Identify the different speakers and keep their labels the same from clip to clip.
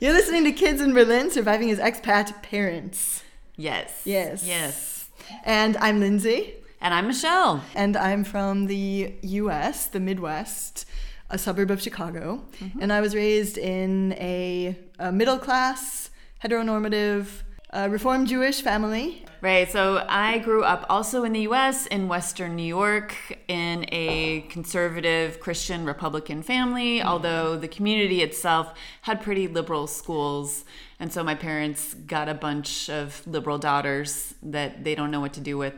Speaker 1: You're listening to Kids in Berlin Surviving as Expat Parents.
Speaker 2: Yes.
Speaker 1: Yes.
Speaker 2: Yes.
Speaker 1: And I'm Lindsay,
Speaker 2: And I'm Michelle.
Speaker 1: and I'm from the US, the Midwest, a suburb of Chicago. And I was raised in a, a middle class, heteronormative, uh, Reformed Jewish family.
Speaker 2: Right. So I grew up also in the US, in Western New York, in a conservative Christian Republican family, although the community itself had pretty liberal schools. And so my parents got a bunch of liberal daughters that they don't know what to do with,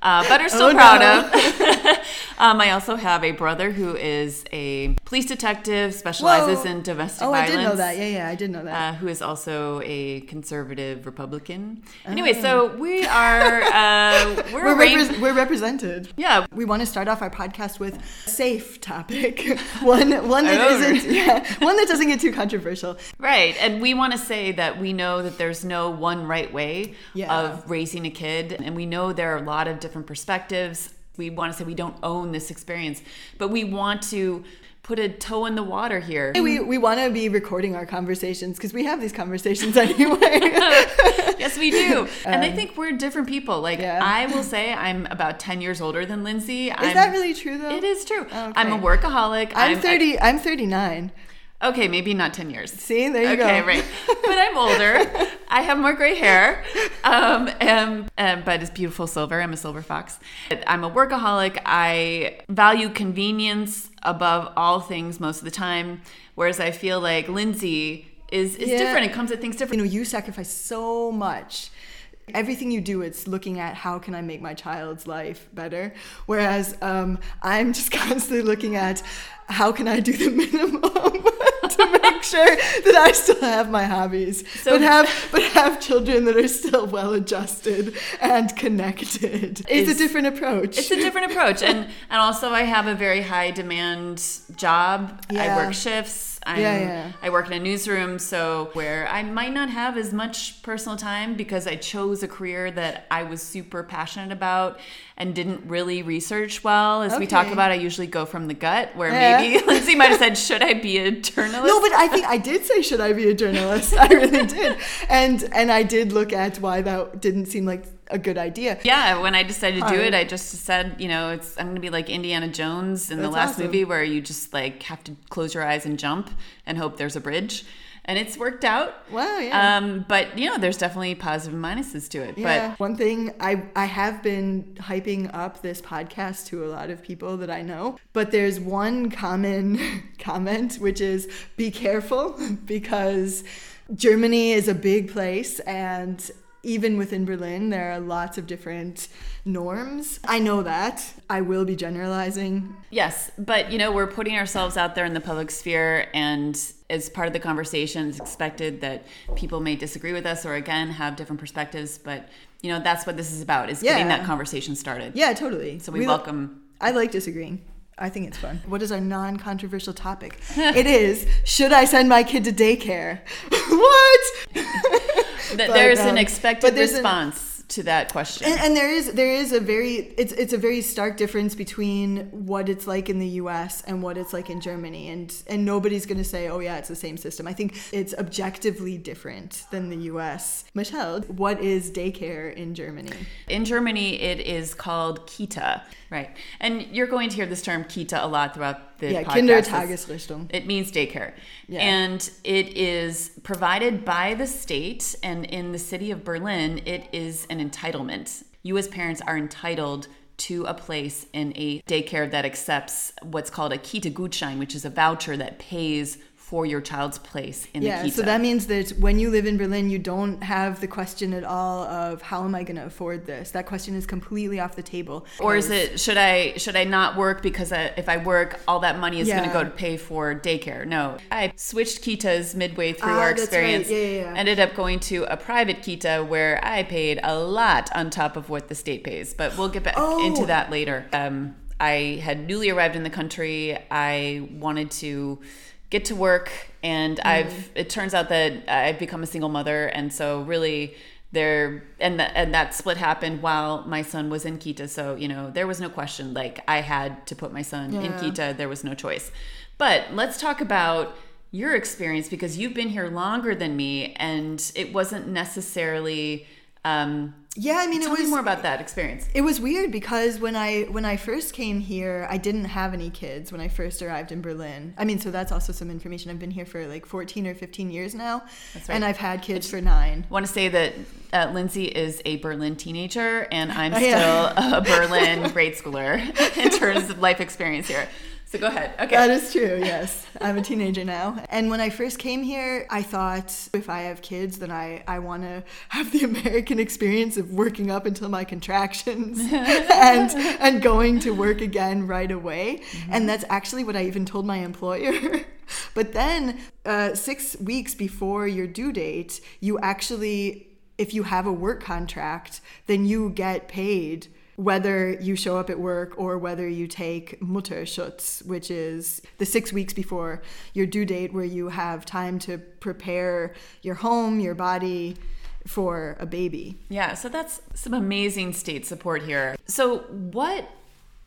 Speaker 2: uh, but are still
Speaker 1: Oh,
Speaker 2: proud
Speaker 1: no.
Speaker 2: of. um, I also have a brother who is a police detective, specializes
Speaker 1: Whoa.
Speaker 2: in domestic
Speaker 1: Oh, I did know that. Yeah, yeah, I did know that.
Speaker 2: uh, who is also a conservative Republican.
Speaker 1: Oh.
Speaker 2: Anyway, so we are uh, we're,
Speaker 1: we're, repres we're represented.
Speaker 2: yeah.
Speaker 1: We want to start off our podcast with a safe topic, one one that isn't, yeah, one that doesn't get too controversial.
Speaker 2: Right, and we want to say that we know that there's no one right way
Speaker 1: Yeah.
Speaker 2: of raising a kid, and we know there are a lot of different perspectives. We want to say we don't own this experience, but we want to put a toe in the water here.
Speaker 1: We, we want to be recording our conversations because we have these conversations anyway.
Speaker 2: yes, we do. and I think we're different people. Like,
Speaker 1: Um, yeah.
Speaker 2: I will say I'm about 10 years older than Lindsay.
Speaker 1: Is
Speaker 2: I'm,
Speaker 1: that really true though?
Speaker 2: It is true.
Speaker 1: Okay.
Speaker 2: I'm a workaholic.
Speaker 1: I'm 30. I'm 39.
Speaker 2: Okay, maybe not 10 years.
Speaker 1: See, there you go.
Speaker 2: Okay, right. But I'm older. I have more gray hair. Um, and, and, but it's beautiful silver. I'm a silver fox. I'm a workaholic. I value convenience above all things most of the time. Whereas I feel like Lindsay is, is
Speaker 1: Yeah.
Speaker 2: different. It comes at things
Speaker 1: differently.
Speaker 2: You
Speaker 1: know, you sacrifice so much. Everything you do, it's looking at how can I make my child's life better. Whereas um, I'm just constantly looking at how can I do the minimum to make sure that I still have my hobbies,
Speaker 2: So-
Speaker 1: but have but have children that are still well adjusted and connected. It's a different approach.
Speaker 2: It's a different approach. And, and also, I have a very high demand job. I work shifts. I'm,
Speaker 1: Yeah, yeah.
Speaker 2: I work in a newsroom, so where I might not have as much personal time because I chose a career that I was super passionate about and didn't really research well. As we talk about, I usually go from the gut, where
Speaker 1: Yeah.
Speaker 2: maybe Lindsay might have said, Should I be a journalist?
Speaker 1: No, but I think I did say should I be a journalist? I really did, and and I did look at why that didn't seem like a good idea.
Speaker 2: Yeah, when I decided to do it, I just said, you know, it's I'm gonna be like Indiana Jones in the last
Speaker 1: awesome.
Speaker 2: movie where you just like have to close your eyes and jump and hope there's a bridge. And it's worked out.
Speaker 1: Wow, yeah.
Speaker 2: Um, but you know, there's definitely positives and minuses to it.
Speaker 1: Yeah. One thing I I have been hyping up this podcast to a lot of people that I know, but there's one common comment which is be careful because Germany is a big place and even within Berlin there are lots of different norms. I know that. I will be generalizing.
Speaker 2: Yes, but you know, we're putting ourselves out there in the public sphere and as part of the conversation, it's expected that people may disagree with us or again have different perspectives. But you know, that's what this is about, is getting that conversation started.
Speaker 1: Yeah, totally.
Speaker 2: So we, welcome
Speaker 1: I like disagreeing. I think it's fun. What is our non controversial topic? it is should I send my kid to daycare? what?
Speaker 2: that
Speaker 1: But,
Speaker 2: there's an
Speaker 1: um,
Speaker 2: expected
Speaker 1: but there's an-
Speaker 2: response to that question.
Speaker 1: And, and there is there is a very it's it's a very stark difference between what it's like in the U.S. and what it's like in Germany, and and nobody's going to say, oh yeah, it's the same system. I think it's objectively different than the U.S. Michelle, what is daycare in Germany?
Speaker 2: In Germany, it is called Kita, right? And you're going to hear this term Kita a lot throughout the
Speaker 1: Yeah, Kindertageseinrichtung.
Speaker 2: It means daycare.
Speaker 1: Yeah.
Speaker 2: And it is provided by the state. And in the city of Berlin, it is an entitlement. You, as parents, are entitled to a place in a daycare that accepts what's called a Kita Gutschein, which is a voucher that pays for your child's place in
Speaker 1: Yeah,
Speaker 2: the Kita.
Speaker 1: so that means that when you live in Berlin, you don't have the question at all of how am I going to afford this. That question is completely off the table.
Speaker 2: or is it should I should I not work because I, if I work, all that money is going to go to pay for daycare? No, I switched Kitas midway through
Speaker 1: Ah,
Speaker 2: our
Speaker 1: right.
Speaker 2: experience.
Speaker 1: Yeah, yeah, yeah.
Speaker 2: Ended up going to a private Kita where I paid a lot on top of what the state pays. But we'll get back
Speaker 1: Oh.
Speaker 2: into that later. Um, I had newly arrived in the country. I wanted to get to work, and
Speaker 1: Mm.
Speaker 2: I've. It turns out that I've become a single mother, and so really there and that and that split happened while my son was in Kita. So you know there was no question. Like I had to put my son in
Speaker 1: Yeah.
Speaker 2: Kita. There was no choice. But let's talk about your experience because you've been here longer than me and it wasn't necessarily um,
Speaker 1: yeah, I mean,
Speaker 2: Tell
Speaker 1: it was
Speaker 2: me more about that experience.
Speaker 1: It was weird because when I when I first came here, I didn't have any kids when I first arrived in Berlin. I mean, so that's also some information. I've been here for like 14 or 15 years now,
Speaker 2: That's right.
Speaker 1: and I've had kids for nine.
Speaker 2: I want to say that uh, Lindsay is a Berlin teenager, and I'm still a Berlin grade schooler in terms of life experience here. So go ahead. Okay.
Speaker 1: That is true, yes. I'm a teenager now. And when I first came here, I thought if I have kids, then I, I want to have the American experience of working up until my contractions and, and going to work again right away. And that's actually what I even told my employer. but then, uh, six weeks before your due date, you actually, if you have a work contract, then you get paid whether you show up at work or whether you take Mutterschutz, which is the six weeks before your due date, where you have time to prepare your home, your body for a baby.
Speaker 2: Yeah, so that's some amazing state support here. So, what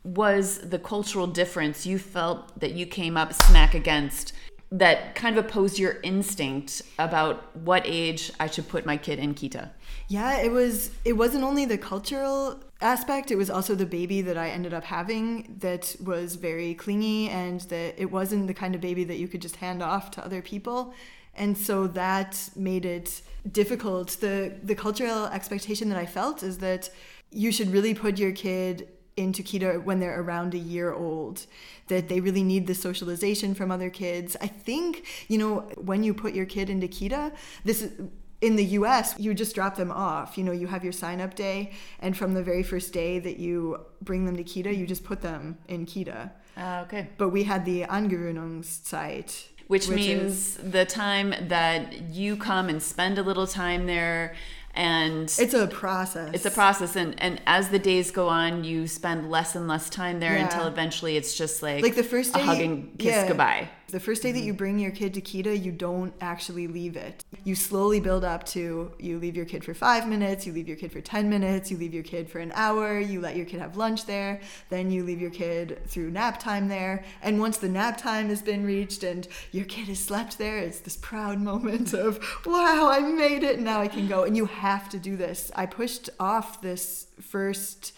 Speaker 2: was the cultural difference you felt that you came up smack against that kind of opposed your instinct about what age I should put my kid in Kita?
Speaker 1: Yeah, it was. It wasn't only the cultural aspect; it was also the baby that I ended up having that was very clingy, and that it wasn't the kind of baby that you could just hand off to other people, and so that made it difficult. the The cultural expectation that I felt is that you should really put your kid into Kita when they're around a year old that they really need the socialization from other kids i think you know when you put your kid into Kita this is in the US, you just drop them off. You know, you have your sign up day, and from the very first day that you bring them to Kita, you just put them in Kita.
Speaker 2: Uh, okay.
Speaker 1: But we had the Eingewöhnungszeit,
Speaker 2: Which,
Speaker 1: Which
Speaker 2: means the time that you come and spend a little time there and
Speaker 1: it's a process.
Speaker 2: it's a process and, and as the days go on you spend less and less time there
Speaker 1: Yeah.
Speaker 2: until eventually it's just like,
Speaker 1: like the first day
Speaker 2: a hug and kiss
Speaker 1: yeah.
Speaker 2: goodbye.
Speaker 1: The first day that
Speaker 2: Mm-hmm.
Speaker 1: you bring your kid to Kita, you don't actually leave it. You slowly build up to you leave your kid for five minutes, you leave your kid for 10 minutes, you leave your kid for an hour, you let your kid have lunch there, then you leave your kid through nap time there. And once the nap time has been reached and your kid has slept there, it's this proud moment of, wow, I made it, now I can go. And you have to do this. I pushed off this first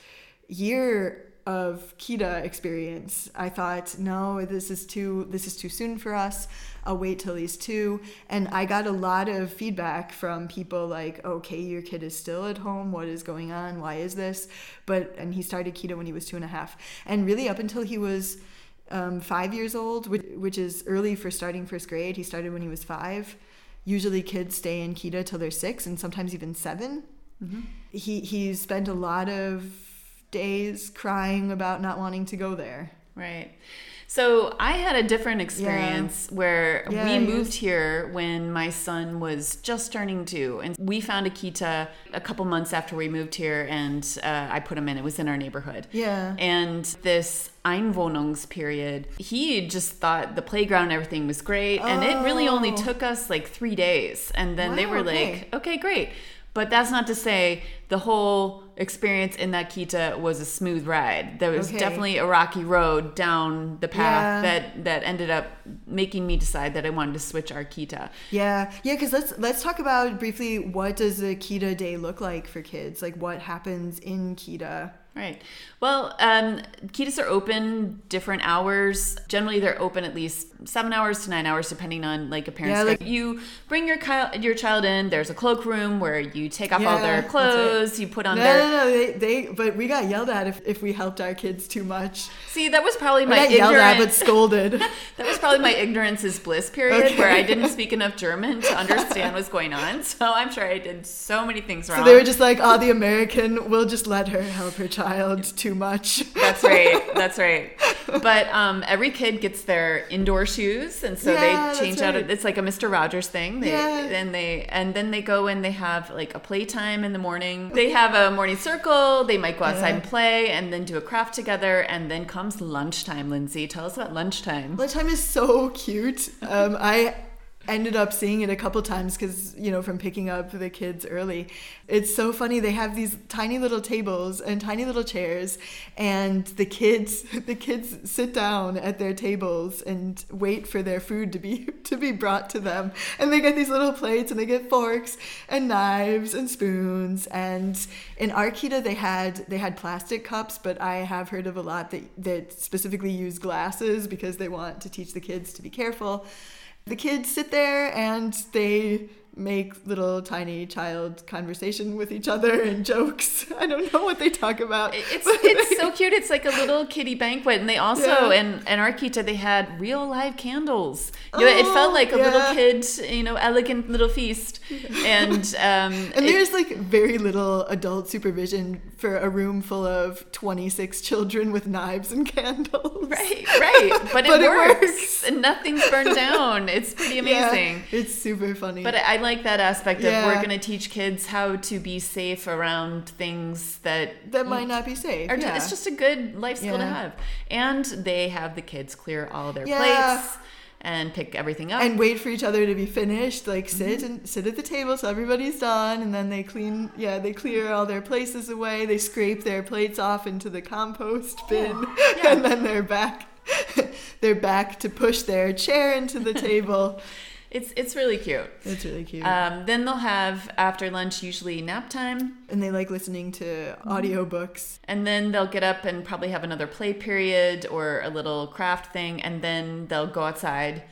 Speaker 1: year of Kita experience. I thought, no, this is too this is too soon for us. I'll wait till he's two. And I got a lot of feedback from people like, okay, your kid is still at home. What is going on? Why is this? But and he started Kita when he was two and a half. And really up until he was um, five years old, which, which is early for starting first grade. He started when he was five. Usually kids stay in Kita till they're six and sometimes even 7 He he spent a lot of days crying about not wanting to go there.
Speaker 2: Right. So I had a different experience where
Speaker 1: Yeah,
Speaker 2: we moved here when my son was just turning two, and we found a kita a couple months after we moved here, and uh, I put him in. It was in our neighborhood.
Speaker 1: Yeah.
Speaker 2: And this Eingewöhnungs period, he just thought the playground and everything was great, and it really only
Speaker 1: Oh.
Speaker 2: took us like three days, and then they were
Speaker 1: okay.
Speaker 2: like, okay, great. But that's not to say the whole experience in that kita was a smooth ride. There was
Speaker 1: Okay.
Speaker 2: definitely a rocky road down the path
Speaker 1: Yeah.
Speaker 2: that that ended up making me decide that I wanted to switch our kita.
Speaker 1: Yeah, yeah. Because let's let's talk about briefly what does a Kita day look like for kids? Like what happens in Kita?
Speaker 2: Right. Well, um, Kitas are open different hours. Generally, they're open at least seven hours to nine hours, depending on like a parent's
Speaker 1: Yeah, like-
Speaker 2: You bring your ki- your child in. There's a cloakroom where you take off all
Speaker 1: Yeah,
Speaker 2: their clothes. You put on
Speaker 1: No,
Speaker 2: their.
Speaker 1: no, no. They, they, but we got yelled at if, if we helped our kids too much.
Speaker 2: See, that was probably
Speaker 1: We
Speaker 2: my
Speaker 1: got yelled at, but scolded.
Speaker 2: that was probably my ignorance is bliss period,
Speaker 1: Okay.
Speaker 2: where I didn't speak enough German to understand what's going on. So I'm sure I did so many things wrong.
Speaker 1: so they were just like, "Oh, the American will just let her help her child too much."
Speaker 2: That's right. That's right. But um, every kid gets their indoor shoes, and so
Speaker 1: Yeah,
Speaker 2: they change out.
Speaker 1: right.
Speaker 2: It's like a Mister Rogers thing. They,
Speaker 1: Yeah.
Speaker 2: And they and then they go and they have like a playtime in the morning. They have a morning circle. They might go outside
Speaker 1: Yeah.
Speaker 2: and play, and then do a craft together. And then comes lunchtime. Lindsay, tell us about lunchtime.
Speaker 1: Lunchtime is so cute. Um, I ended up seeing it a couple times because, you know, from picking up the kids early. It's so funny. They have these tiny little tables and tiny little chairs, and the kids the kids sit down at their tables and wait for their food to be to be brought to them. And they get these little plates and they get forks and knives and spoons. And in our Kita they had they had plastic cups, but I have heard of a lot that, that specifically use glasses because they want to teach the kids to be careful. The kids sit there and they make little tiny child conversation with each other and jokes. I don't know what they talk about.
Speaker 2: It's it's so cute. It's like a little kitty banquet, and they also
Speaker 1: Yeah.
Speaker 2: in in our Kita they had real live candles. You know, it
Speaker 1: Oh,
Speaker 2: felt like a little kid, you know, elegant little feast, and um,
Speaker 1: And
Speaker 2: it-
Speaker 1: there's like very little adult supervision for a room full of 26 children with knives and candles.
Speaker 2: right, right, but, it,
Speaker 1: But it
Speaker 2: works.
Speaker 1: works.
Speaker 2: and nothing's burned down. It's pretty
Speaker 1: Yeah,
Speaker 2: amazing.
Speaker 1: it's super funny.
Speaker 2: But I like that aspect of we're going to teach kids how to be safe around things that
Speaker 1: that might not be safe. Yeah.
Speaker 2: It's just a good life skill to have. And they have the kids clear all their
Speaker 1: Yeah.
Speaker 2: plates and pick everything up.
Speaker 1: and wait for each other to be finished like
Speaker 2: Mm-hmm.
Speaker 1: sit and sit at the table so everybody's done and then they clean yeah they clear all their places away they scrape their plates off into the compost bin
Speaker 2: Yeah.
Speaker 1: and then they're back they're back to push their chair into the table
Speaker 2: it's it's really cute.
Speaker 1: it's really cute
Speaker 2: Um, then they'll have after lunch usually nap time,
Speaker 1: and they like listening to
Speaker 2: Mm-hmm.
Speaker 1: audiobooks
Speaker 2: and then they'll get up and probably have another play period or a little craft thing, and then they'll go outside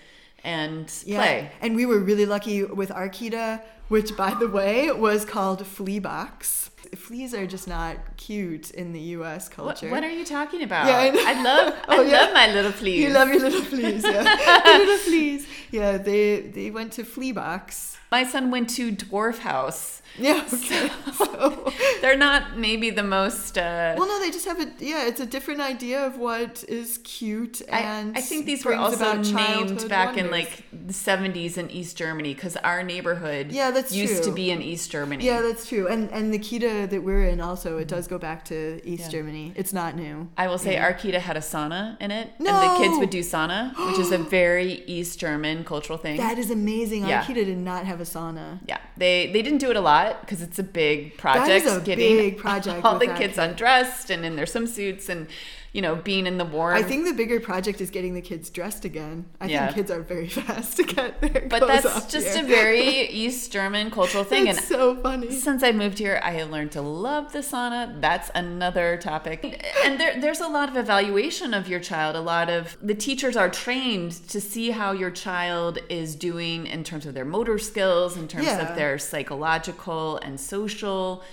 Speaker 2: and
Speaker 1: yeah
Speaker 2: play.
Speaker 1: and we were really lucky with our Kita which by the way was called flea box fleas are just not cute in the us culture
Speaker 2: what are you talking about?
Speaker 1: Yeah, I.
Speaker 2: I love
Speaker 1: Oh,
Speaker 2: I
Speaker 1: yeah.
Speaker 2: love my little fleas.
Speaker 1: You love your little fleas, yeah. Little fleas. Yeah, they they went to flea box.
Speaker 2: my son went to Dwarf House.
Speaker 1: Yeah, okay. So,
Speaker 2: They're not maybe the most. Uh,
Speaker 1: well, no, they just have a yeah. It's a different idea of what is cute, and
Speaker 2: I think these were also named back in like the 70s in East Germany because our neighborhood
Speaker 1: Yeah, that's
Speaker 2: used to be in East Germany.
Speaker 1: Yeah, that's true. And and the Kita that we're in also it does go back to East
Speaker 2: Yeah.
Speaker 1: Germany. It's not new.
Speaker 2: I will say our Kita had a sauna in it, and the kids would do sauna, which is a very East German cultural thing.
Speaker 1: That is amazing.
Speaker 2: Yeah.
Speaker 1: Our Kita did not have a sauna.
Speaker 2: yeah, they they didn't do it a lot because it's a big project.
Speaker 1: a
Speaker 2: getting
Speaker 1: big project
Speaker 2: all the
Speaker 1: that
Speaker 2: kids undressed and in their swimsuits and you know being in the warm.
Speaker 1: I think the bigger project is getting the kids dressed again. I
Speaker 2: Yeah.
Speaker 1: think kids are very fast to get their
Speaker 2: but that's just
Speaker 1: here.
Speaker 2: a very East German cultural thing, and
Speaker 1: so funny.
Speaker 2: Since I moved here, I have learned to love the sauna. That's another topic. And there, there's a lot of evaluation of your child. A lot of the teachers are trained to see how your child is doing in terms of their motor skills, in terms
Speaker 1: Yeah.
Speaker 2: of their psychological and social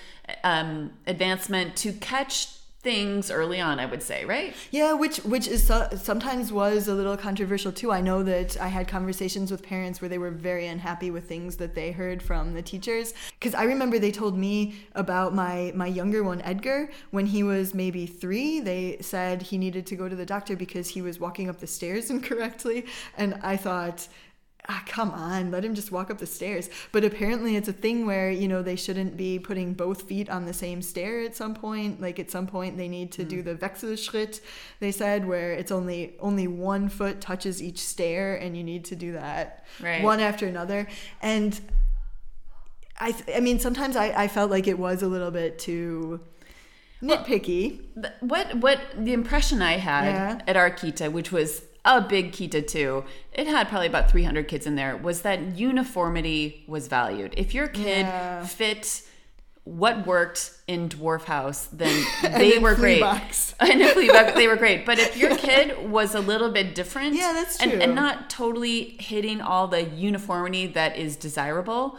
Speaker 2: um, advancement to catch things early on, I would say, right?
Speaker 1: Yeah, which which is so, sometimes was a little controversial too. I know that I had conversations with parents where they were very unhappy with things that they heard from the teachers. Because I remember they told me about my my younger one Edgar when he was maybe three. They said he needed to go to the doctor because he was walking up the stairs incorrectly, and I thought. Ah, come on, let him just walk up the stairs. But apparently, it's a thing where, you know, they shouldn't be putting both feet on the same stair at some point. Like, at some point, they need to do
Speaker 2: Mm.
Speaker 1: the Wechselschritt, they said, where it's only only one foot touches each stair, and you need to do that
Speaker 2: Right.
Speaker 1: one after another. And I, th- I mean, sometimes I, I felt like it was a little bit too nitpicky.
Speaker 2: Th- What what the impression I had
Speaker 1: Yeah.
Speaker 2: at Kita, which was a big Kita too, it had probably about 300 kids in there, was that uniformity was valued. If your kid
Speaker 1: Yeah.
Speaker 2: fit what worked in Dwarf House, then they were great. And in they were great. But if your kid was a little bit different,
Speaker 1: Yeah, that's
Speaker 2: and,
Speaker 1: true.
Speaker 2: and not totally hitting all the uniformity that is desirable,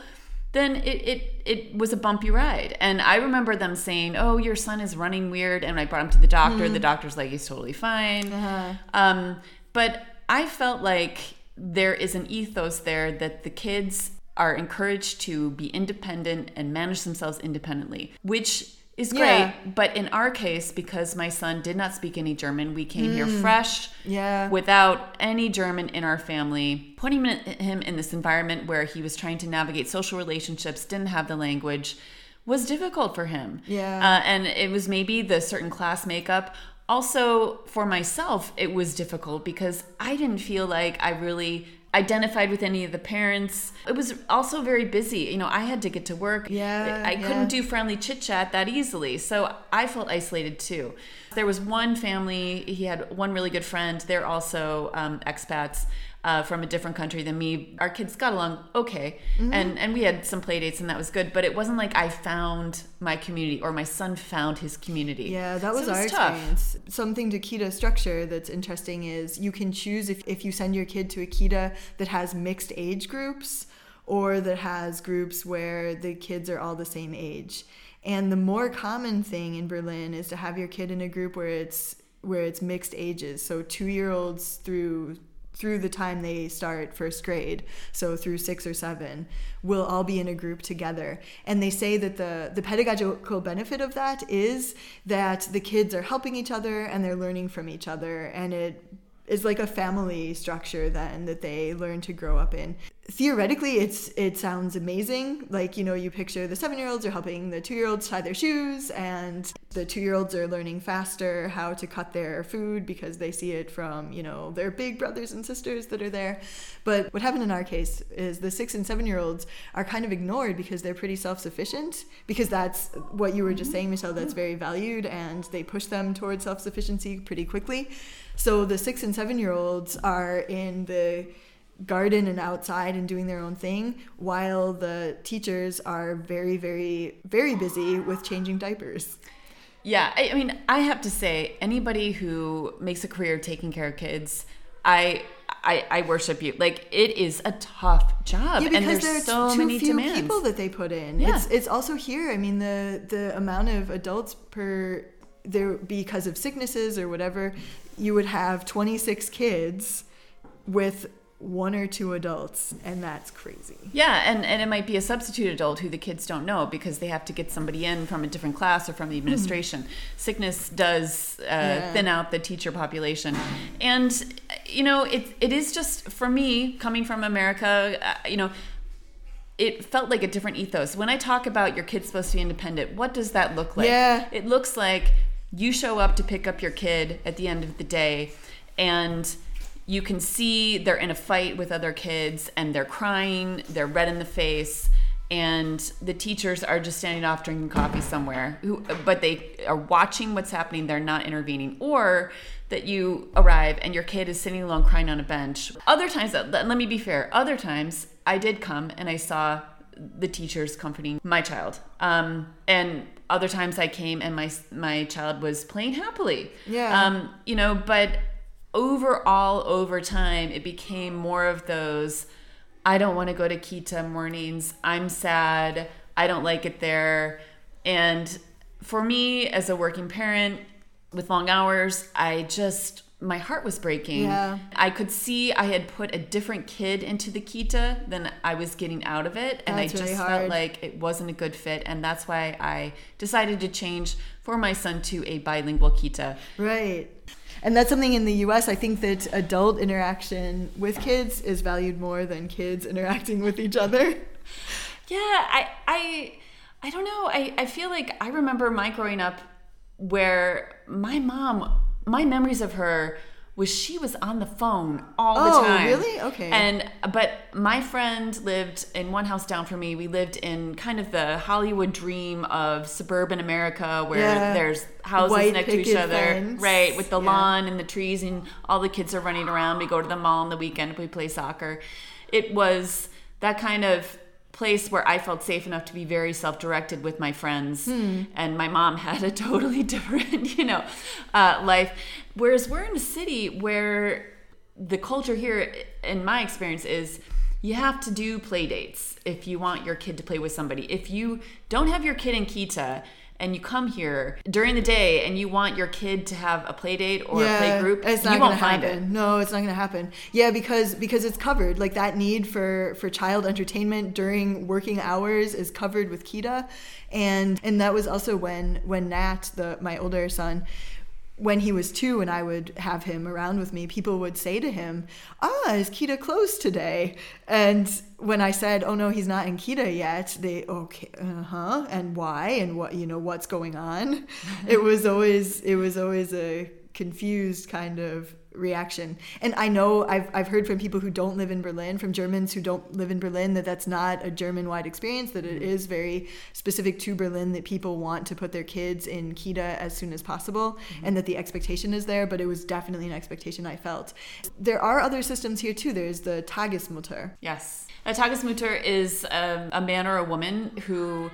Speaker 2: then it, it it was a bumpy ride. And I remember them saying, "Oh, your son is running weird," and I brought him to the doctor. The doctor's like, "He's totally fine."
Speaker 1: Uh-huh.
Speaker 2: Um, but I felt like there is an ethos there that the kids are encouraged to be independent and manage themselves independently, which is great.
Speaker 1: Yeah.
Speaker 2: But in our case, because my son did not speak any German, we came here fresh
Speaker 1: Mm. Yeah.
Speaker 2: without any German in our family, putting him in- him in this environment where he was trying to navigate social relationships, didn't have the language, was difficult for him.
Speaker 1: Yeah.
Speaker 2: Uh, and it was maybe the certain class makeup. Also, for myself, it was difficult because I didn't feel like I really identified with any of the parents. It was also very busy. You know, I had to get to work.
Speaker 1: Yeah,
Speaker 2: I
Speaker 1: yeah.
Speaker 2: couldn't do friendly chit chat that easily. So I felt isolated too. There was one family, he had one really good friend. They're also um, expats. Uh, from a different country than me, our kids got along okay,
Speaker 1: Mm-hmm.
Speaker 2: and and we had some play dates and that was good. But it wasn't like I found my community or my son found his community.
Speaker 1: Yeah, that
Speaker 2: So
Speaker 1: was our
Speaker 2: tough.
Speaker 1: experience. Something to Kita structure that's interesting is you can choose if, if you send your kid to a Kita that has mixed age groups or that has groups where the kids are all the same age. And the more common thing in Berlin is to have your kid in a group where it's where it's mixed ages. So 2-year-olds through through the time they start first grade, so through six or seven, we'll all be in a group together. And they say that the, the pedagogical benefit of that is that the kids are helping each other and they're learning from each other. And it is like a family structure then that they learn to grow up in. Theoretically, it's it sounds amazing. Like you know, you picture the seven year olds are helping the two year olds tie their shoes, and the two year olds are learning faster how to cut their food because they see it from you know their big brothers and sisters that are there. But what happened in our case is the six and seven year olds are kind of ignored because they're pretty self sufficient because that's what you were just mm-hmm. saying, Michelle. That's very valued, and they push them towards self sufficiency pretty quickly. So the six and seven year olds are in the garden and outside and doing their own thing while the teachers are very very very busy with changing diapers
Speaker 2: Yeah, I, I mean, I have to say, anybody who makes a career taking care of kids, I. I, I worship you. Like it is a tough job,
Speaker 1: yeah,
Speaker 2: and
Speaker 1: because
Speaker 2: there's
Speaker 1: there are
Speaker 2: so
Speaker 1: too
Speaker 2: many
Speaker 1: few
Speaker 2: demands.
Speaker 1: people that they put in.
Speaker 2: Yeah.
Speaker 1: It's it's also here. I mean, the the amount of adults per there because of sicknesses or whatever, you would have 26 kids with one or two adults, and that's crazy.
Speaker 2: Yeah, and, and it might be a substitute adult who the kids don't know because they have to get somebody in from a different class or from the administration. Sickness does uh,
Speaker 1: Yeah.
Speaker 2: thin out the teacher population. And, you know, it, it is just, for me, coming from America, uh, you know, it felt like a different ethos. When I talk about your kid's supposed to be independent, what does that look like?
Speaker 1: Yeah.
Speaker 2: It looks like you show up to pick up your kid at the end of the day and you can see they're in a fight with other kids and they're crying, they're red in the face, and the teachers are just standing off drinking coffee somewhere. Who, but they are watching what's happening, they're not intervening. Or that you arrive and your kid is sitting alone crying on a bench. Other times, let let me be fair, other times I did come and I saw the teachers comforting my child. Um, and other times I came and my my child was playing happily.
Speaker 1: Yeah.
Speaker 2: Um, you know, but overall over time it became more of those I don't want to go to Kita mornings. I'm sad. I don't like it there. And for me as a working parent with long hours, I just my heart was breaking.
Speaker 1: Yeah.
Speaker 2: I could see I had put a different kid into the Kita than I was getting out of it. And
Speaker 1: That's
Speaker 2: I just
Speaker 1: hard.
Speaker 2: felt like it wasn't a good fit. And that's why I decided to change for my son to a bilingual Kita.
Speaker 1: Right. And that's something in the US, I think that adult interaction with kids is valued more than kids interacting with each other.
Speaker 2: Yeah, I I I don't know. I, I feel like I remember my growing up where my mom my memories of her was she was on the phone all
Speaker 1: Oh,
Speaker 2: the time.
Speaker 1: really? Okay.
Speaker 2: And but my friend lived in one house down from me. We lived in kind of the Hollywood dream of suburban America where
Speaker 1: Yeah.
Speaker 2: there's houses
Speaker 1: White
Speaker 2: next to each other.
Speaker 1: fence.
Speaker 2: Right, with the
Speaker 1: Yeah.
Speaker 2: lawn and the trees and all the kids are running around. We go to the mall on the weekend, we play soccer. It was that kind of place where I felt safe enough to be very self-directed with my friends, and my mom had a totally different, you know, uh, life. Whereas we're in a city where the culture here, in my experience, is you have to do play dates if you want your kid to play with somebody. If you don't have your kid in Kita and you come here during the day and you want your kid to have a play date or a play group,
Speaker 1: it's not
Speaker 2: you won't find
Speaker 1: happen.
Speaker 2: it.
Speaker 1: No, it's not gonna happen. Yeah, because because it's covered. Like that need for for child entertainment during working hours is covered with Kita, and and that was also when when Nat, the my older son. When he was two and I would have him around with me, people would say to him, Ah, is Kita closed today? And when I said, Oh no, he's not in Kita yet, they, okay, uh huh, and why, and what, you know, what's going on? it was always, it was always a confused kind of reaction. And I know I've, I've heard from people who don't live in Berlin, from Germans who don't live in Berlin, that that's not a German wide experience, that it mm-hmm. is very specific to Berlin, that people want to put their kids in Kita as soon as possible, mm-hmm. and that the expectation is there, but it was definitely an expectation I felt. There are other systems here too. There's the Tagesmutter.
Speaker 2: Yes. A Tagesmutter is a, a man or a woman who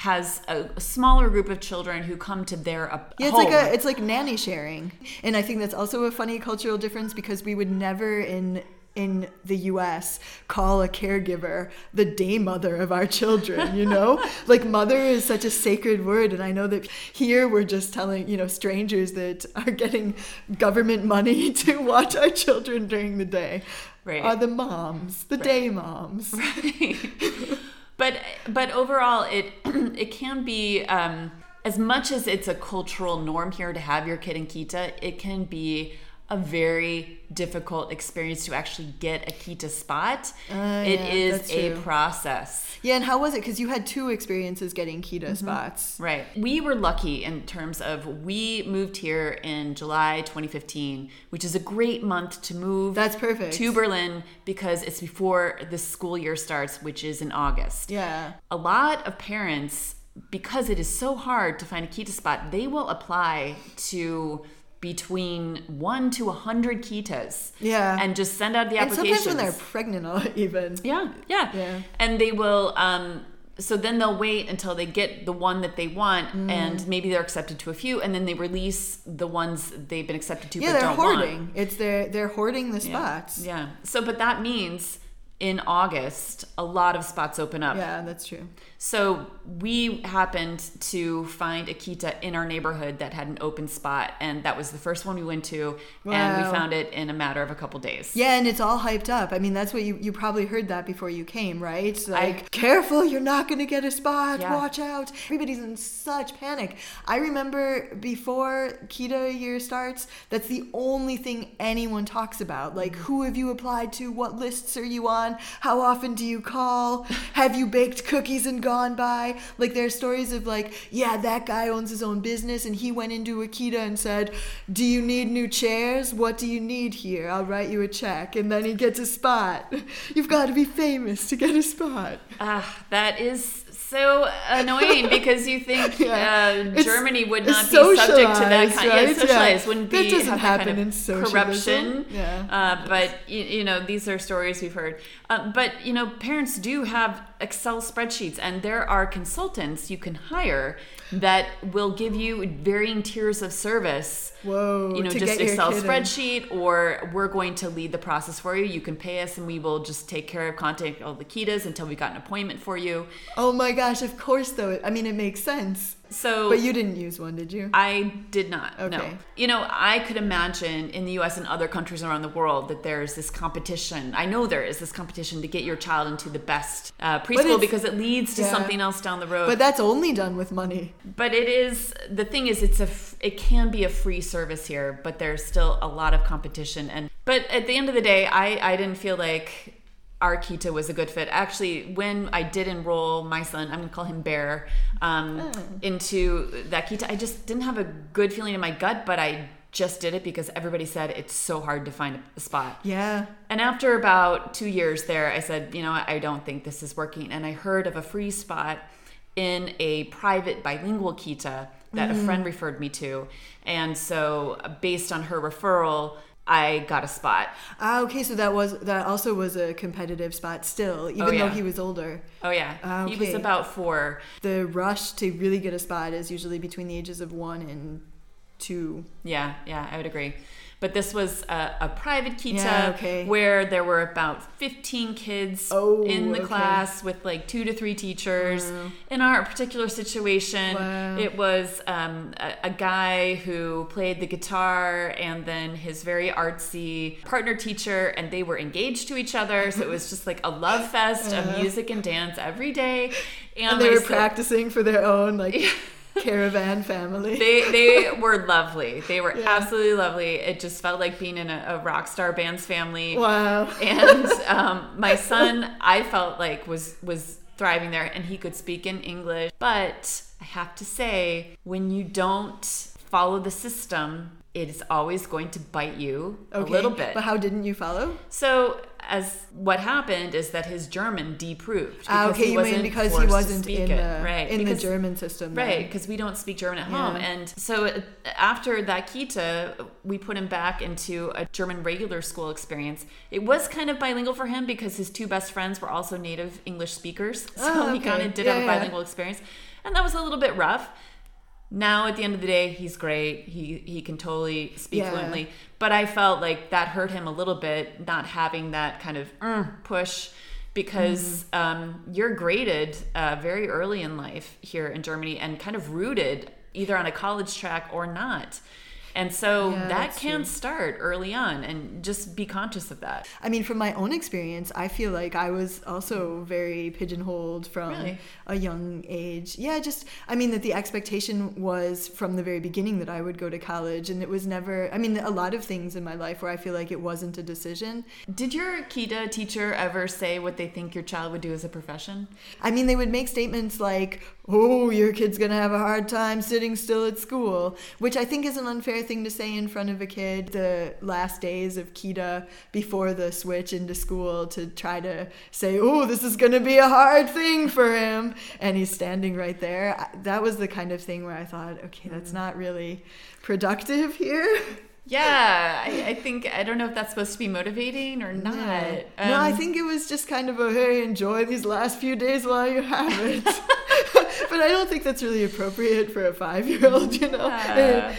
Speaker 2: has a, smaller group of children who come to their uh,
Speaker 1: Yeah, it's
Speaker 2: home.
Speaker 1: like a it's like nanny sharing, and I think that's also a funny cultural difference because we would never in in the US call a caregiver the day mother of our children, you know? like mother is such a sacred word and I know that here we're just telling, you know, strangers that are getting government money to watch our children during the day
Speaker 2: Right.
Speaker 1: are the moms, the day moms.
Speaker 2: but but overall it it can be um, as much as it's a cultural norm here to have your kid in kita it can be a very difficult experience to actually get a kita spot It
Speaker 1: Uh, yeah,
Speaker 2: is a
Speaker 1: true.
Speaker 2: process
Speaker 1: Yeah, and how was it? Because you had two experiences getting Kita spots.
Speaker 2: Right. We were lucky in terms of we moved here in July 2015, which is a great month to move
Speaker 1: That's perfect.
Speaker 2: to Berlin because it's before the school year starts, which is in August.
Speaker 1: Yeah.
Speaker 2: A lot of parents, because it is so hard to find a Kita spot, they will apply to between one to a hundred Kitas.
Speaker 1: Yeah.
Speaker 2: And just send out the
Speaker 1: And sometimes when they're pregnant, even.
Speaker 2: Yeah, yeah.
Speaker 1: Yeah.
Speaker 2: And they will um so then they'll wait until they get the one that they want
Speaker 1: Mm.
Speaker 2: and maybe they're accepted to a few and then they release the ones they've been accepted to
Speaker 1: Yeah,
Speaker 2: but
Speaker 1: they're
Speaker 2: don't
Speaker 1: hoarding.
Speaker 2: want.
Speaker 1: It's they're they're hoarding the
Speaker 2: Yeah.
Speaker 1: spots.
Speaker 2: Yeah. So but that means in August a lot of spots open up.
Speaker 1: Yeah, that's true.
Speaker 2: So we happened to find a Kita in our neighborhood that had an open spot and that was the first one we went to and we found it in a matter of a couple days.
Speaker 1: Yeah, and it's all hyped up. I mean, that's what you you probably heard that before you came, right? It's
Speaker 2: I-
Speaker 1: like, careful, you're not going to get a spot.
Speaker 2: Yeah.
Speaker 1: Watch out. Everybody's in such panic. I remember before Kita year starts, that's the only thing anyone talks about. Like,
Speaker 2: Mm-hmm.
Speaker 1: who have you applied to? What lists are you on? How often do you call? have you baked cookies and gone by? Like, there are stories of like, yeah, that guy owns his own business and he went into a Kita and said, Do you need new chairs? What do you need here? I'll write you a check. And then he gets a spot. You've got to be famous to get a spot.
Speaker 2: Ah, that is so annoying because you think
Speaker 1: Yeah.
Speaker 2: uh, Germany would not be subject to that kind.
Speaker 1: right?
Speaker 2: Yeah, socialized
Speaker 1: Yeah.
Speaker 2: wouldn't
Speaker 1: That doesn't happen
Speaker 2: that kind
Speaker 1: in
Speaker 2: of
Speaker 1: socialism.
Speaker 2: corruption.
Speaker 1: Yeah.
Speaker 2: Uh, but you, you know, these are stories we've heard. Uh, but you know, parents do have Excel spreadsheets, and there are consultants you can hire that will give you varying tiers of service
Speaker 1: Whoa.
Speaker 2: you know,
Speaker 1: to
Speaker 2: just Excel
Speaker 1: in.
Speaker 2: spreadsheet, or we're going to lead the process for you. You can pay us, and we will just take care of contact all the Kitas until we got an appointment for you.
Speaker 1: Oh my gosh, of course, though. I mean, it makes sense.
Speaker 2: So,
Speaker 1: But you didn't use one, did you?
Speaker 2: I did not. No.
Speaker 1: Okay.
Speaker 2: You know, I could imagine in the U.S. and other countries around the world that there's this competition. I know there is this competition to get your child into the best uh, preschool because it leads to
Speaker 1: yeah.
Speaker 2: something else down the road.
Speaker 1: But that's only done with money.
Speaker 2: But it is the thing is it's a it can be a free service here, but there's still a lot of competition and but at the end of the day, I I didn't feel like our Kita was a good fit. Actually, when I did enroll my son, I'm gonna call him Bear, um, into that Kita, I just didn't have a good feeling in my gut, but I just did it because everybody said it's so hard to find a spot.
Speaker 1: Yeah.
Speaker 2: And after about two years there, I said, you know, I don't think this is working. And I heard of a free spot in a private bilingual kita that a friend referred me to. And so, based on her referral, I got a spot.
Speaker 1: Ah, okay, so that was that also was a competitive spot still, even though
Speaker 2: yeah.
Speaker 1: he was older.
Speaker 2: Oh, yeah.
Speaker 1: Ah,
Speaker 2: He was about four.
Speaker 1: The rush to really get a spot is usually between the ages of one and two.
Speaker 2: Yeah, yeah, I would agree. But this was a, a private kita
Speaker 1: Yeah, okay.
Speaker 2: where there were about 15 kids
Speaker 1: Oh,
Speaker 2: in the
Speaker 1: okay.
Speaker 2: class with like two to three teachers. In our particular situation,
Speaker 1: Wow.
Speaker 2: it was um, a, a guy who played the guitar and then his very artsy partner teacher, and they were engaged to each other. So it was just like a love fest of music and dance every day. And,
Speaker 1: Uh-huh. And they were
Speaker 2: son-
Speaker 1: practicing for their own like caravan family.
Speaker 2: they they were lovely. They were
Speaker 1: Yeah.
Speaker 2: absolutely lovely. It just felt like being in a, a rock star band's family.
Speaker 1: wow.
Speaker 2: And um, my son, I felt like was was thriving there, and he could speak in English. But I have to say, when you don't follow the system, it is always going to bite you a little bit.
Speaker 1: But how didn't you follow?
Speaker 2: So, as what happened is that his German deproved.
Speaker 1: Ah, okay,
Speaker 2: he
Speaker 1: you mean because he wasn't in
Speaker 2: it.
Speaker 1: the
Speaker 2: right
Speaker 1: in
Speaker 2: because-
Speaker 1: the German system.
Speaker 2: Right, because we don't speak German at home. And so after that Kita, we put him back into a German regular school experience. It was kind of bilingual for him because his two best friends were also native English speakers. So
Speaker 1: Oh,
Speaker 2: he kind of did
Speaker 1: Yeah,
Speaker 2: have a
Speaker 1: yeah.
Speaker 2: bilingual experience. And that was a little bit rough. Now at the end of the day, he's great. He he can totally speak
Speaker 1: Yeah.
Speaker 2: fluently. But I felt like that hurt him a little bit, not having that kind of "Uh," push because
Speaker 1: Mm-hmm.
Speaker 2: um, you're graded uh, very early in life here in Germany and kind of rooted either on a college track or not. And so
Speaker 1: Yeah,
Speaker 2: that can
Speaker 1: true.
Speaker 2: start early on and just be conscious of that.
Speaker 1: I mean, from my own experience, I feel like I was also very pigeonholed from
Speaker 2: Really?
Speaker 1: a young age. Yeah, just, I mean, that the expectation was from the very beginning that I would go to college, and it was never, I mean, a lot of things in my life where I feel like it wasn't a decision.
Speaker 2: Did your Kita teacher ever say what they think your child would do as a profession?
Speaker 1: I mean, they would make statements like, oh, your kid's gonna have a hard time sitting still at school, which I think is an unfair thing to say in front of a kid the last days of Kita before the switch into school to try to say, oh, this is gonna be a hard thing for him. And he's standing right there. That was the kind of thing where I thought, okay, that's not really productive here.
Speaker 2: Yeah, I, I think I don't know if that's supposed to be motivating or not.
Speaker 1: Yeah. no, I
Speaker 2: Um,
Speaker 1: think it was just kind of a hey, enjoy these last few days while you have it. but I don't think that's really appropriate for a five year old, you know.
Speaker 2: Yeah.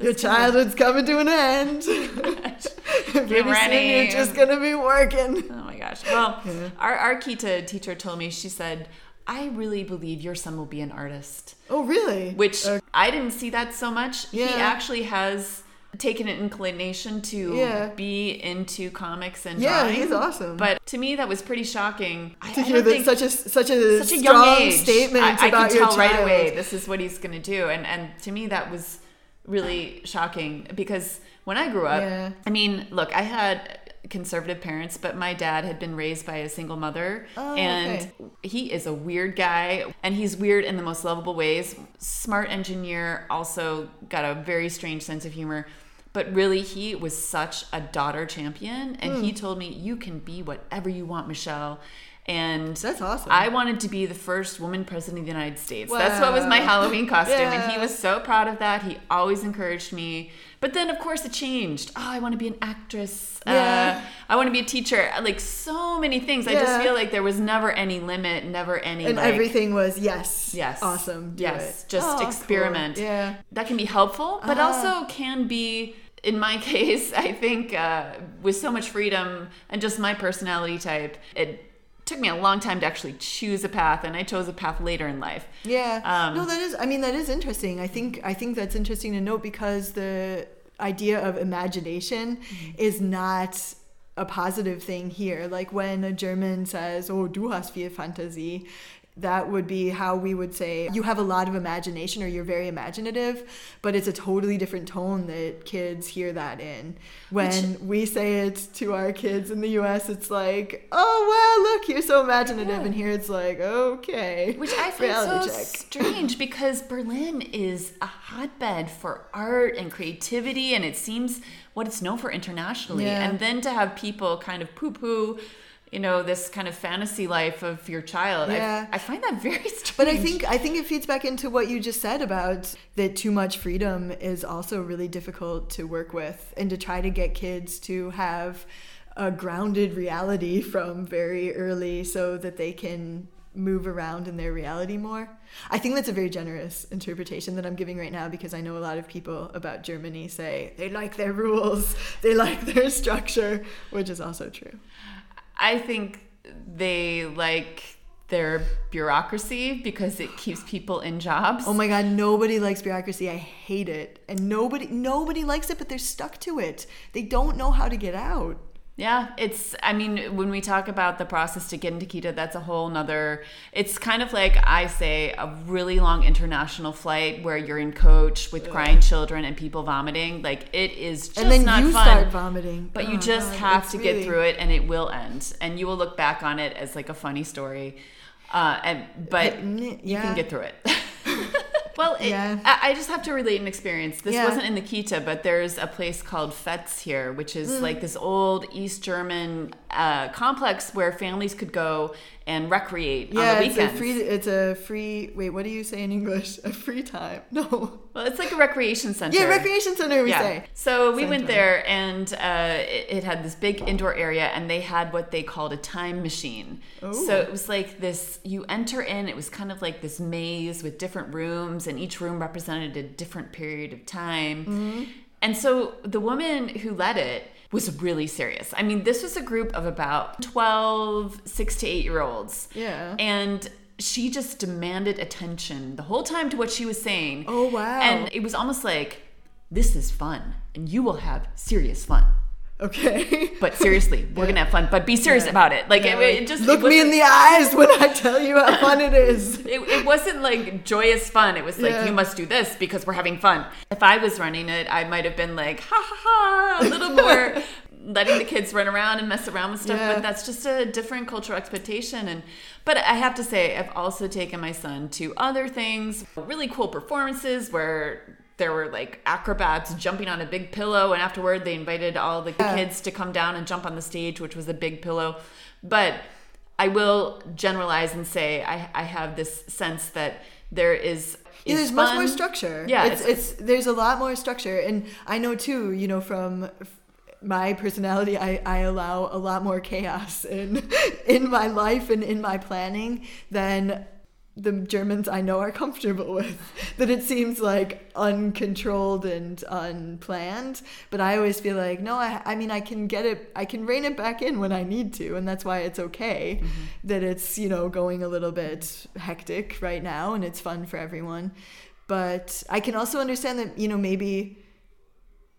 Speaker 1: Your childhood's coming to an end. Pretty soon
Speaker 2: ready.
Speaker 1: you're just gonna be working.
Speaker 2: Oh my gosh. Well,
Speaker 1: Yeah.
Speaker 2: our, our Kita teacher told me, she said, I really believe your son will be an artist.
Speaker 1: Oh really?
Speaker 2: Which
Speaker 1: Uh,
Speaker 2: I didn't see that so much.
Speaker 1: Yeah.
Speaker 2: He actually has taken an inclination to
Speaker 1: Yeah.
Speaker 2: be into comics and
Speaker 1: yeah,
Speaker 2: drawing.
Speaker 1: he's awesome.
Speaker 2: But to me, that was pretty shocking. I,
Speaker 1: to
Speaker 2: I
Speaker 1: hear that such a such a
Speaker 2: such a young age
Speaker 1: statement
Speaker 2: I, I
Speaker 1: about
Speaker 2: could
Speaker 1: your
Speaker 2: tell right away this is what he's going to do, and and to me that was really shocking because when I grew up,
Speaker 1: Yeah.
Speaker 2: I mean, look, I had conservative parents, but my dad had been raised by a single mother,
Speaker 1: Oh,
Speaker 2: and
Speaker 1: okay.
Speaker 2: he is a weird guy, and he's weird in the most lovable ways. Smart engineer, also got a very strange sense of humor. But really, he was such a daughter champion, and
Speaker 1: Hmm.
Speaker 2: he told me, "You can be whatever you want, Michelle." And
Speaker 1: That's awesome.
Speaker 2: I wanted to be the first woman president of the United States. That's what was my Halloween costume. And he was so proud of that. He always encouraged me. But then, of course, it changed. Oh, I want to be an actress.
Speaker 1: Yeah.
Speaker 2: Uh, I want to be a teacher. Like so many things. I just feel like there was never any limit, never any
Speaker 1: and
Speaker 2: like,
Speaker 1: everything was yes.
Speaker 2: Yes.
Speaker 1: Awesome. do
Speaker 2: yes.
Speaker 1: it.
Speaker 2: Just
Speaker 1: Oh, cool.
Speaker 2: experiment.
Speaker 1: Yeah.
Speaker 2: That can be helpful, but
Speaker 1: Ah.
Speaker 2: also can be, in my case, I think, uh, with so much freedom and just my personality type, it took me a long time to actually choose a path, and I chose a path later in life.
Speaker 1: Yeah.
Speaker 2: Um,
Speaker 1: no, that is. I mean, that is interesting. I think. I think that's interesting to note because the idea of imagination
Speaker 2: Mm-hmm.
Speaker 1: is not a positive thing here. Like when a German says, "Oh, du hast viel Fantasie." That would be how we would say you have a lot of imagination or you're very imaginative, but it's a totally different tone that kids hear that in. When we say it to our kids in the US, it's like, oh, wow, look, you're so imaginative.
Speaker 2: Yeah.
Speaker 1: And here it's like, okay.
Speaker 2: Which I find so
Speaker 1: check.
Speaker 2: strange because Berlin is a hotbed for art and creativity, and it seems what it's known for internationally.
Speaker 1: Yeah.
Speaker 2: And then to have people kind of poo poo, you know, this kind of fantasy life of your child,
Speaker 1: Yeah.
Speaker 2: I, I find that very strange.
Speaker 1: But I think I think it feeds back into what you just said about that too much freedom is also really difficult to work with and to try to get kids to have a grounded reality from very early so that they can move around in their reality more. I think that's a very generous interpretation that I'm giving right now because I know a lot of people about Germany say they like their rules, they like their structure, which is also true.
Speaker 2: I think they like their bureaucracy because it keeps people in jobs.
Speaker 1: Oh my god, nobody likes bureaucracy. I hate it. And nobody nobody likes it, but they're stuck to it. They don't know how to get out.
Speaker 2: Yeah, it's, I mean, when we talk about the process to get into Kita, that's a whole nother, it's kind of like I say, a really long international flight where you're in coach with crying children and people vomiting. Like, it is just
Speaker 1: and then
Speaker 2: not
Speaker 1: you
Speaker 2: fun.
Speaker 1: start vomiting.
Speaker 2: But you
Speaker 1: Oh,
Speaker 2: just
Speaker 1: God,
Speaker 2: have to get through it and it will end. And you will look back on it as like a funny story. Uh, and but
Speaker 1: n-
Speaker 2: you can get through it. Well, it,
Speaker 1: Yeah.
Speaker 2: I, I just have to relate an experience. This
Speaker 1: Yeah.
Speaker 2: wasn't in the Kita, but there's a place called FEZ here, which is
Speaker 1: Mm.
Speaker 2: like this old East German uh, complex where families could go and recreate on
Speaker 1: yeah,
Speaker 2: the
Speaker 1: it's a free. It's a free. Wait, what do you say in English? A free time? No.
Speaker 2: well, it's like a recreation center.
Speaker 1: Yeah, recreation center. We say.
Speaker 2: So we went there, and uh, it, it had this big indoor area, and they had what they called a time machine.
Speaker 1: Oh.
Speaker 2: So it was like this: you enter in, it was kind of like this maze with different rooms, and each room represented a different period of time.
Speaker 1: Mm-hmm.
Speaker 2: And so the woman who led it was really serious. I mean, this was a group of about 12, six to eight year olds.
Speaker 1: Yeah.
Speaker 2: And she just demanded attention the whole time to what she was saying.
Speaker 1: Oh, wow.
Speaker 2: And it was almost like, this is fun, and you will have serious fun.
Speaker 1: Okay.
Speaker 2: But seriously, we're gonna have fun. But be serious
Speaker 1: Yeah.
Speaker 2: about it. Like
Speaker 1: Yeah,
Speaker 2: it, it just
Speaker 1: look
Speaker 2: it
Speaker 1: me in the eyes when I tell you how fun it is.
Speaker 2: It, it wasn't like joyous fun. It was like
Speaker 1: Yeah.
Speaker 2: you must do this because we're having fun. If I was running it, I might have been like ha ha ha, a little more letting the kids run around and mess around with stuff.
Speaker 1: Yeah.
Speaker 2: But that's just a different cultural expectation. And but I have to say, I've also taken my son to other things, really cool performances where. There were like acrobats jumping on a big pillow, and afterward they invited all the
Speaker 1: Yeah.
Speaker 2: kids to come down and jump on the stage, which was a big pillow. But I will generalize and say I, I have this sense that there is.
Speaker 1: Yeah, there's much more structure.
Speaker 2: Yeah,
Speaker 1: it's, it's there's a lot more structure, and I know too. You know, from my personality, I, I allow a lot more chaos in in my life and in my planning than the Germans I know are comfortable with. that it seems like uncontrolled and unplanned, but I always feel like no. I I mean I can get it. I can rein it back in when I need to, and that's why it's okay mm-hmm. that it's you know going a little bit hectic right now, and it's fun for everyone but I can also understand that you know maybe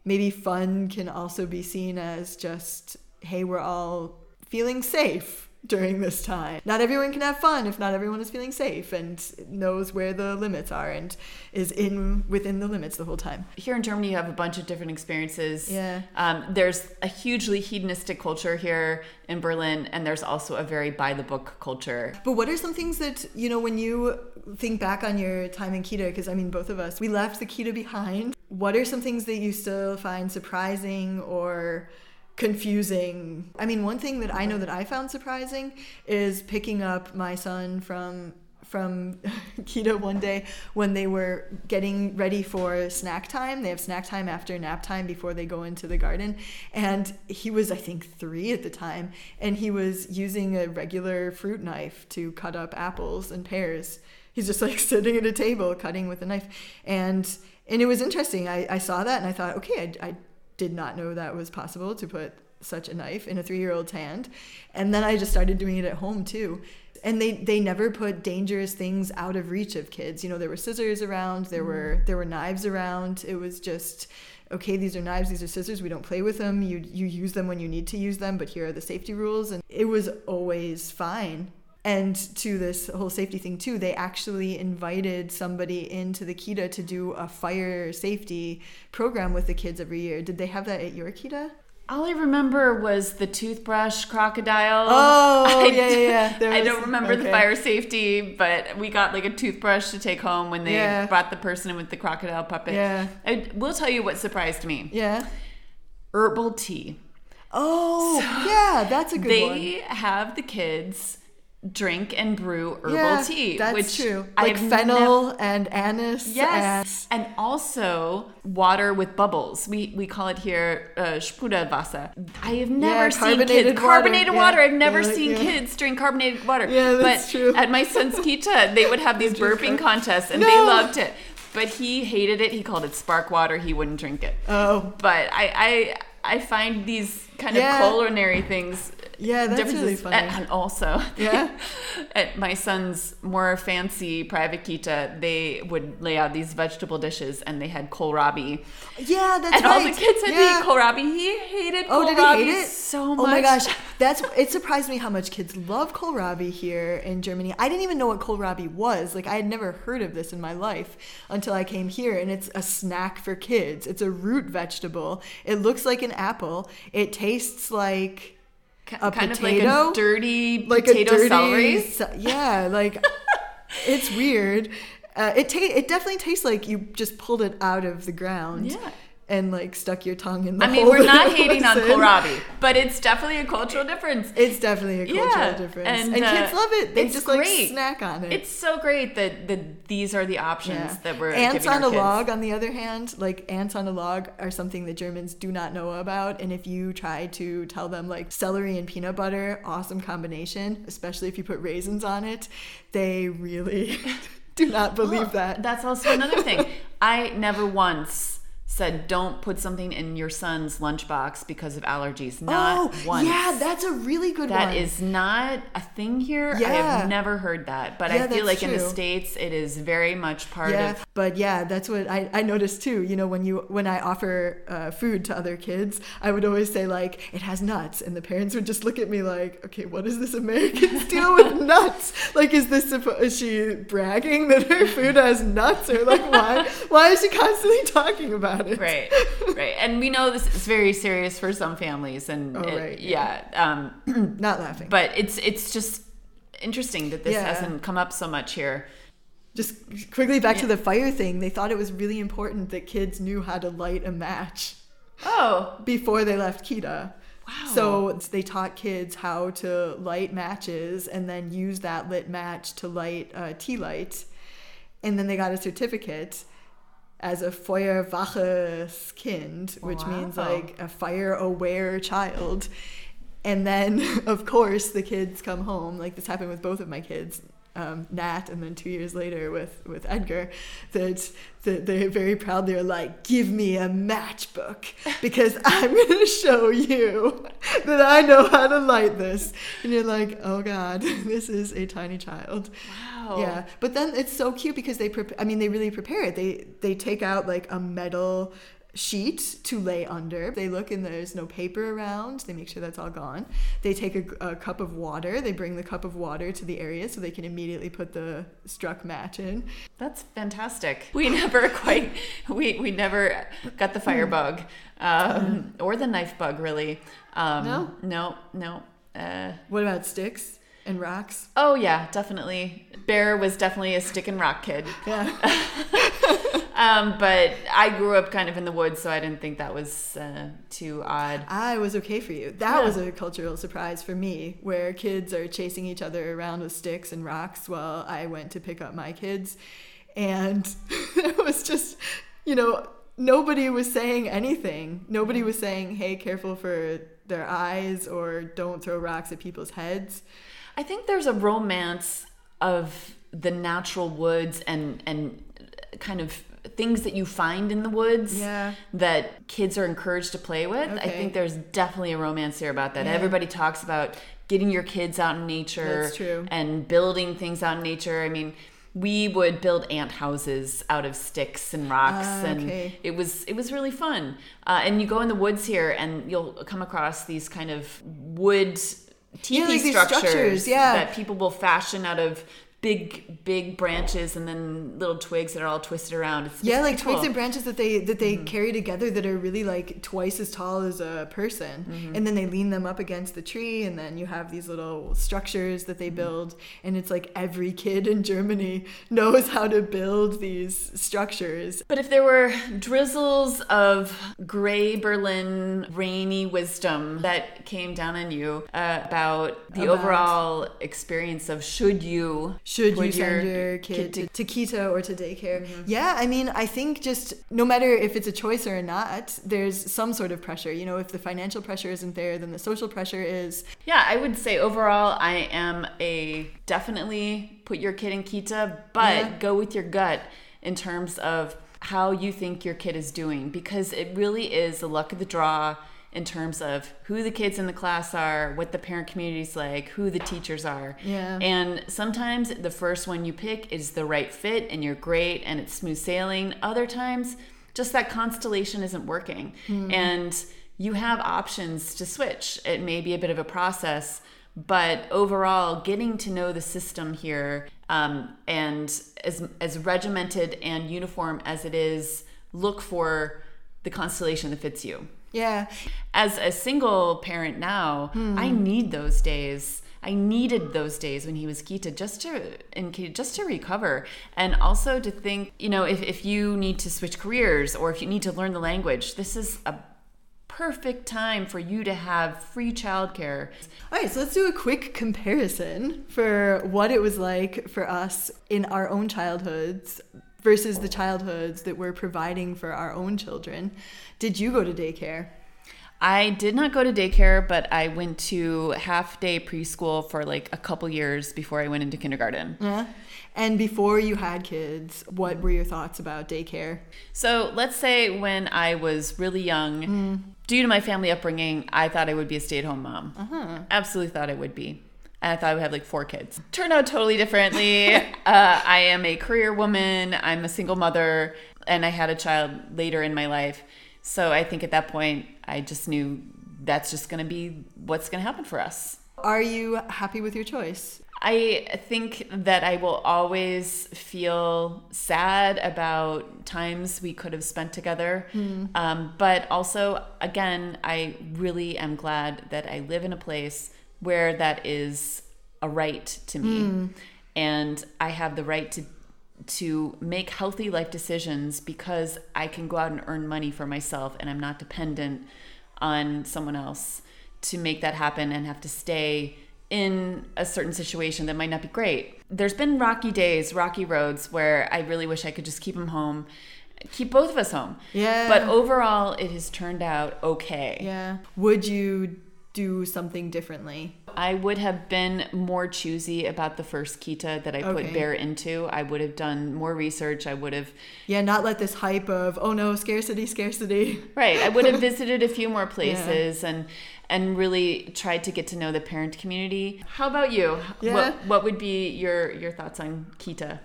Speaker 1: maybe fun can also be seen as just hey we're all feeling safe during this time. Not everyone can have fun if not everyone is feeling safe and knows where the limits are and is in within the limits the whole time.
Speaker 2: Here in Germany, you have a bunch of different experiences.
Speaker 1: Yeah.
Speaker 2: Um, there's a hugely hedonistic culture here in Berlin, and there's also a very by the book culture.
Speaker 1: But what are some things that, you know, when you think back on your time in Kita, because I mean, both of us, we left the Kita behind. What are some things that you still find surprising or confusing? I mean, one thing that I know that I found surprising is picking up my son from from Kita one day when they were getting ready for snack time. They have snack time after nap time before they go into the garden. And he was, I think, three at the time. And he was using a regular fruit knife to cut up apples and pears. He's just like sitting at a table cutting with a knife. And and it was interesting. I, I saw that and I thought, okay, I, I did not know that was possible to put such a knife in a three year old's hand. And then I just started doing it at home too. And they they never put dangerous things out of reach of kids. You know there were scissors around there mm. were there were knives around. It was just okay these are knives these are scissors we don't play with them. You you use them when you need to use them but here are the safety rules. And it was always fine and to this whole safety thing too they actually invited somebody into the kita to do a fire safety program with the kids every year did they have that at your kita
Speaker 2: All I remember was the toothbrush crocodile.
Speaker 1: Oh,
Speaker 2: I
Speaker 1: yeah, yeah, yeah.
Speaker 2: d- I don't remember the fire safety, but we got like a toothbrush to take home when they
Speaker 1: Yeah.
Speaker 2: brought the person in with the crocodile puppet.
Speaker 1: Yeah.
Speaker 2: I will tell you what surprised me.
Speaker 1: yeah
Speaker 2: Herbal tea.
Speaker 1: oh yeah that's a good
Speaker 2: they
Speaker 1: one
Speaker 2: have the kids drink and brew herbal
Speaker 1: yeah,
Speaker 2: tea,
Speaker 1: That's
Speaker 2: which
Speaker 1: true. Like
Speaker 2: have
Speaker 1: fennel and anise.
Speaker 2: Yes, and also water with bubbles. We we call it here uh, Sprudelwasser. I have never seen
Speaker 1: carbonated
Speaker 2: kids
Speaker 1: water.
Speaker 2: carbonated
Speaker 1: Yeah.
Speaker 2: water. I've never
Speaker 1: Yeah,
Speaker 2: seen
Speaker 1: yeah.
Speaker 2: kids drink carbonated water.
Speaker 1: Yeah, that's
Speaker 2: but
Speaker 1: true.
Speaker 2: At my son's kita, they would have these burping contests, and
Speaker 1: No.
Speaker 2: they loved it. But he hated it. He called it spark water. He wouldn't drink it.
Speaker 1: Oh,
Speaker 2: But I I I find these kind
Speaker 1: Yeah.
Speaker 2: of culinary things.
Speaker 1: Yeah, that's really funny.
Speaker 2: And, and also,
Speaker 1: Yeah?
Speaker 2: at my son's more fancy private kita, they would lay out these vegetable dishes, and they had kohlrabi,
Speaker 1: yeah, that's
Speaker 2: and
Speaker 1: right.
Speaker 2: all the kids had
Speaker 1: yeah.
Speaker 2: to eat kohlrabi. He hated
Speaker 1: Oh,
Speaker 2: kohlrabi
Speaker 1: did he hate it?
Speaker 2: so much.
Speaker 1: Oh my gosh, that's it. Surprised me how much kids love kohlrabi here in Germany. I didn't even know what kohlrabi was. Like I had never heard of this in my life until I came here, and it's a snack for kids. It's a root vegetable. It looks like an apple. It tastes like
Speaker 2: K-
Speaker 1: a
Speaker 2: kind of
Speaker 1: potato?
Speaker 2: like a dirty
Speaker 1: like
Speaker 2: potato
Speaker 1: a dirty
Speaker 2: celery.
Speaker 1: ce- yeah, like it's weird. Uh, it ta- it definitely tastes like you just pulled it out of the ground.
Speaker 2: Yeah.
Speaker 1: And like stuck your tongue in the
Speaker 2: I mean, we're not hating on kohlrabi, but it's definitely a cultural difference.
Speaker 1: It's definitely a cultural
Speaker 2: Yeah,
Speaker 1: difference,
Speaker 2: and,
Speaker 1: and,
Speaker 2: uh,
Speaker 1: kids love it. They just like snack on it.
Speaker 2: It's so great that, that these are the options
Speaker 1: Yeah.
Speaker 2: that we're
Speaker 1: ants on a
Speaker 2: kids.
Speaker 1: log on the other hand like ants on a log are something that germans do not know about and if you try to tell them like celery and peanut butter awesome combination especially if you put raisins on it they really do not believe
Speaker 2: Well,
Speaker 1: that
Speaker 2: That's also another thing. I never once said don't put something in your son's lunchbox because of allergies. Not
Speaker 1: oh
Speaker 2: once.
Speaker 1: yeah that's a really good
Speaker 2: That
Speaker 1: one
Speaker 2: is not a thing here. I have never heard that. But
Speaker 1: Yeah,
Speaker 2: I feel like in the. States it is very much part
Speaker 1: yeah
Speaker 2: of
Speaker 1: but yeah that's what I, I noticed too you know when you when i offer uh, food to other kids i would always say like it has nuts and the parents would just look at me like okay what is this american deal with nuts like is this is she bragging that her food has nuts or like why why is she constantly talking about it
Speaker 2: Right, right. And we know this is very serious for some families and
Speaker 1: Oh,
Speaker 2: it-
Speaker 1: right,
Speaker 2: yeah. Um
Speaker 1: not laughing
Speaker 2: but it's it's just interesting that this
Speaker 1: Yeah.
Speaker 2: hasn't come up so much here.
Speaker 1: just quickly back to the fire thing they thought it was really important that kids knew how to light a match
Speaker 2: Oh,
Speaker 1: before they left Kita.
Speaker 2: Wow.
Speaker 1: So they taught kids how to light matches and then use that lit match to light uh, tea light. And then they got a certificate as a Feuerwaches Kind, oh, which means like a fire aware child. And then, of course, the kids come home. Like this happened with both of my kids, um, Nat, and then two years later with with Edgar. That, that they're very proud. They're like, "Give me a matchbook because I'm going to show you that I know how to light this." And you're like, "Oh God, this is a tiny child."
Speaker 2: wow.
Speaker 1: Yeah, but then it's so cute because they, prep I mean, they really prepare it. They they take out like a metal sheet to lay under. They look and there's no paper around. They make sure that's all gone. They take a, a cup of water. They bring the cup of water to the area so they can immediately put the struck match in.
Speaker 2: That's fantastic. We never quite we we never got the fire bug um, or the knife bug really. Um,
Speaker 1: No?
Speaker 2: no, no. Uh,
Speaker 1: What about sticks and rocks?
Speaker 2: oh yeah, definitely. Bear was definitely a stick and rock kid.
Speaker 1: Yeah.
Speaker 2: Um, but I grew up kind of in the woods, so I didn't think that was uh, too odd.
Speaker 1: I was okay for you. That
Speaker 2: Yeah.
Speaker 1: was a cultural surprise for me, where kids are chasing each other around with sticks and rocks while I went to pick up my kids. And it was just, you know, nobody was saying anything. Nobody was saying, hey, careful for their eyes or don't throw rocks at people's heads.
Speaker 2: I think there's a romance of the natural woods and and kind of things that you find in the woods
Speaker 1: Yeah.
Speaker 2: that kids are encouraged to play with. I think there's definitely a romance here about that.
Speaker 1: Yeah.
Speaker 2: Everybody talks about getting your kids out in nature and building things out in nature. I mean, we would build ant houses out of sticks and rocks
Speaker 1: Ah,
Speaker 2: and it was it was really fun. Uh, and you go in the woods here and you'll come across these kind of wood teepee
Speaker 1: like
Speaker 2: structures,
Speaker 1: structures, yeah.
Speaker 2: that people will fashion out of big big branches and then little twigs that are all twisted around. It's,
Speaker 1: Yeah,
Speaker 2: it's
Speaker 1: like
Speaker 2: pretty
Speaker 1: twigs and branches that they that
Speaker 2: Mm-hmm.
Speaker 1: they carry together that are really like twice as tall as a person,
Speaker 2: Mm-hmm.
Speaker 1: and then they lean them up against the tree, and then you have these little structures that
Speaker 2: Mm-hmm.
Speaker 1: they build, and it's like every kid in Germany knows how to build these structures.
Speaker 2: But if there were drizzles of gray Berlin rainy wisdom that came down on you uh, about the
Speaker 1: About-
Speaker 2: overall experience of should you
Speaker 1: Should
Speaker 2: put
Speaker 1: you send your, kid,
Speaker 2: to-
Speaker 1: to, to Kita or to daycare? Mm-hmm. Yeah, I mean, I think just no matter if it's a choice or not, there's some sort of pressure. You know, if the financial pressure isn't there, then the social pressure is.
Speaker 2: Yeah, I would say overall, I am a definitely put your kid in Kita, but
Speaker 1: Yeah.
Speaker 2: go with your gut in terms of how you think your kid is doing because it really is the luck of the draw in terms of who the kids in the class are, what the parent community is like, who the teachers are.
Speaker 1: Yeah.
Speaker 2: And sometimes the first one you pick is the right fit and you're great and it's smooth sailing. Other times, just that constellation isn't working. And you have options to switch. It may be a bit of a process, but overall, getting to know the system here um, and as, as regimented and uniform as it is, look for the constellation that fits you
Speaker 1: Yeah,
Speaker 2: as a single parent now, I hmm. need those days. I needed those days when he was Kita just to and just to recover and also to think, you know, if, if you need to switch careers or if you need to learn the language, this is a perfect time for you to have free childcare.
Speaker 1: All right, so let's do a quick comparison for what it was like for us in our own childhoods versus the childhoods that we're providing for our own children. Did you go to daycare?
Speaker 2: I did not go to daycare, but I went to half day preschool for like a couple years before I went into kindergarten.
Speaker 1: Yeah. And before you had kids, what were your thoughts about daycare?
Speaker 2: So let's say when I was really young, mm. due to my family upbringing, I thought I would be a stay at home mom. Uh-huh. Absolutely thought I would be. And I thought I would have like four kids. Turned out totally differently. uh, I am a career woman, I'm a single mother, and I had a child later in my life. So I think at that point, I just knew that's just going to be what's going to happen for us.
Speaker 1: Are you happy with your choice?
Speaker 2: I think that I will always feel sad about times we could have spent together. Mm. Um, but also, again, I really am glad that I live in a place where that is a right to me. Mm. And I have the right to to make healthy life decisions because I can go out and earn money for myself and I'm not dependent on someone else to make that happen and have to stay in a certain situation that might not be great. There's been rocky days, rocky roads where I really wish I could just keep him home, keep both of us home.
Speaker 1: Yeah.
Speaker 2: But overall, it has turned out okay.
Speaker 1: Yeah. Would you do something differently?
Speaker 2: I would have been more choosy about the first Kita that I put. Bear into. I would have done more research. I would have.
Speaker 1: Yeah, not let this hype of, oh no, scarcity, scarcity.
Speaker 2: Right. I would have visited a few more places yeah. and and really tried to get to know the parent community. How about you? Yeah. What, what would be your, your thoughts on Kita?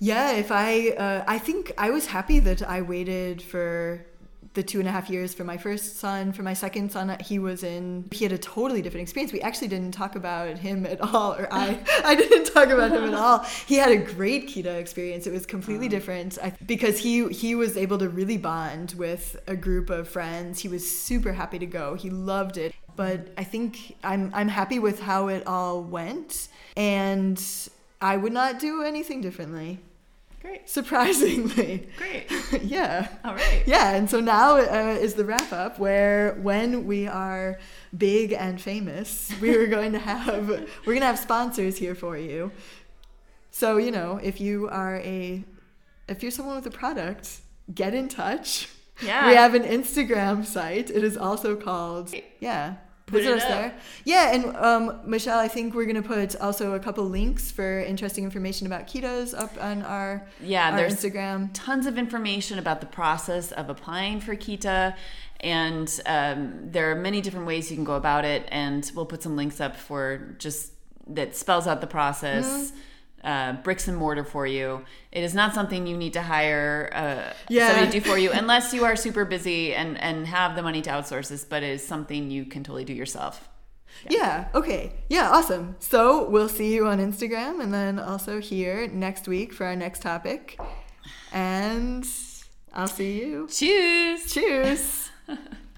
Speaker 1: Yeah, if I, uh, I think I was happy that I waited for the two and a half years for my first son. For my second son, uh, he was in, he had a totally different experience. We actually didn't talk about him at all, or I, I didn't talk about him at all. He had a great Kita experience. It was completely different because he, he was able to really bond with a group of friends. He was super happy to go. He loved it. But I think I'm, I'm happy with how it all went. And I would not do anything differently.
Speaker 2: Great.
Speaker 1: Surprisingly.
Speaker 2: Great.
Speaker 1: yeah.
Speaker 2: All right.
Speaker 1: Yeah, and so now uh, is the wrap up where when we are big and famous, we are going to have we're going to have sponsors here for you. So, you know, if you are a if you're someone with a product, get in touch.
Speaker 2: Yeah.
Speaker 1: We have an Instagram site. It is also called Yeah, visit us there. Yeah, and um, Michelle, I think we're gonna put also a couple links for interesting information about Kitas up on our
Speaker 2: yeah
Speaker 1: our
Speaker 2: there's
Speaker 1: Instagram.
Speaker 2: Tons of information about the process of applying for Kita, and um, there are many different ways you can go about it. And we'll put some links up for just that spells out the process. Mm-hmm uh, bricks and mortar for you. It is not something you need to hire uh, yeah. somebody to do for you unless you are super busy and, and have the money to outsource this, but it is something you can totally do yourself.
Speaker 1: Yeah. yeah. Okay. Yeah. Awesome. So we'll see you on Instagram and then also here next week for our next topic. And I'll see you.
Speaker 2: Cheers.
Speaker 1: Cheers.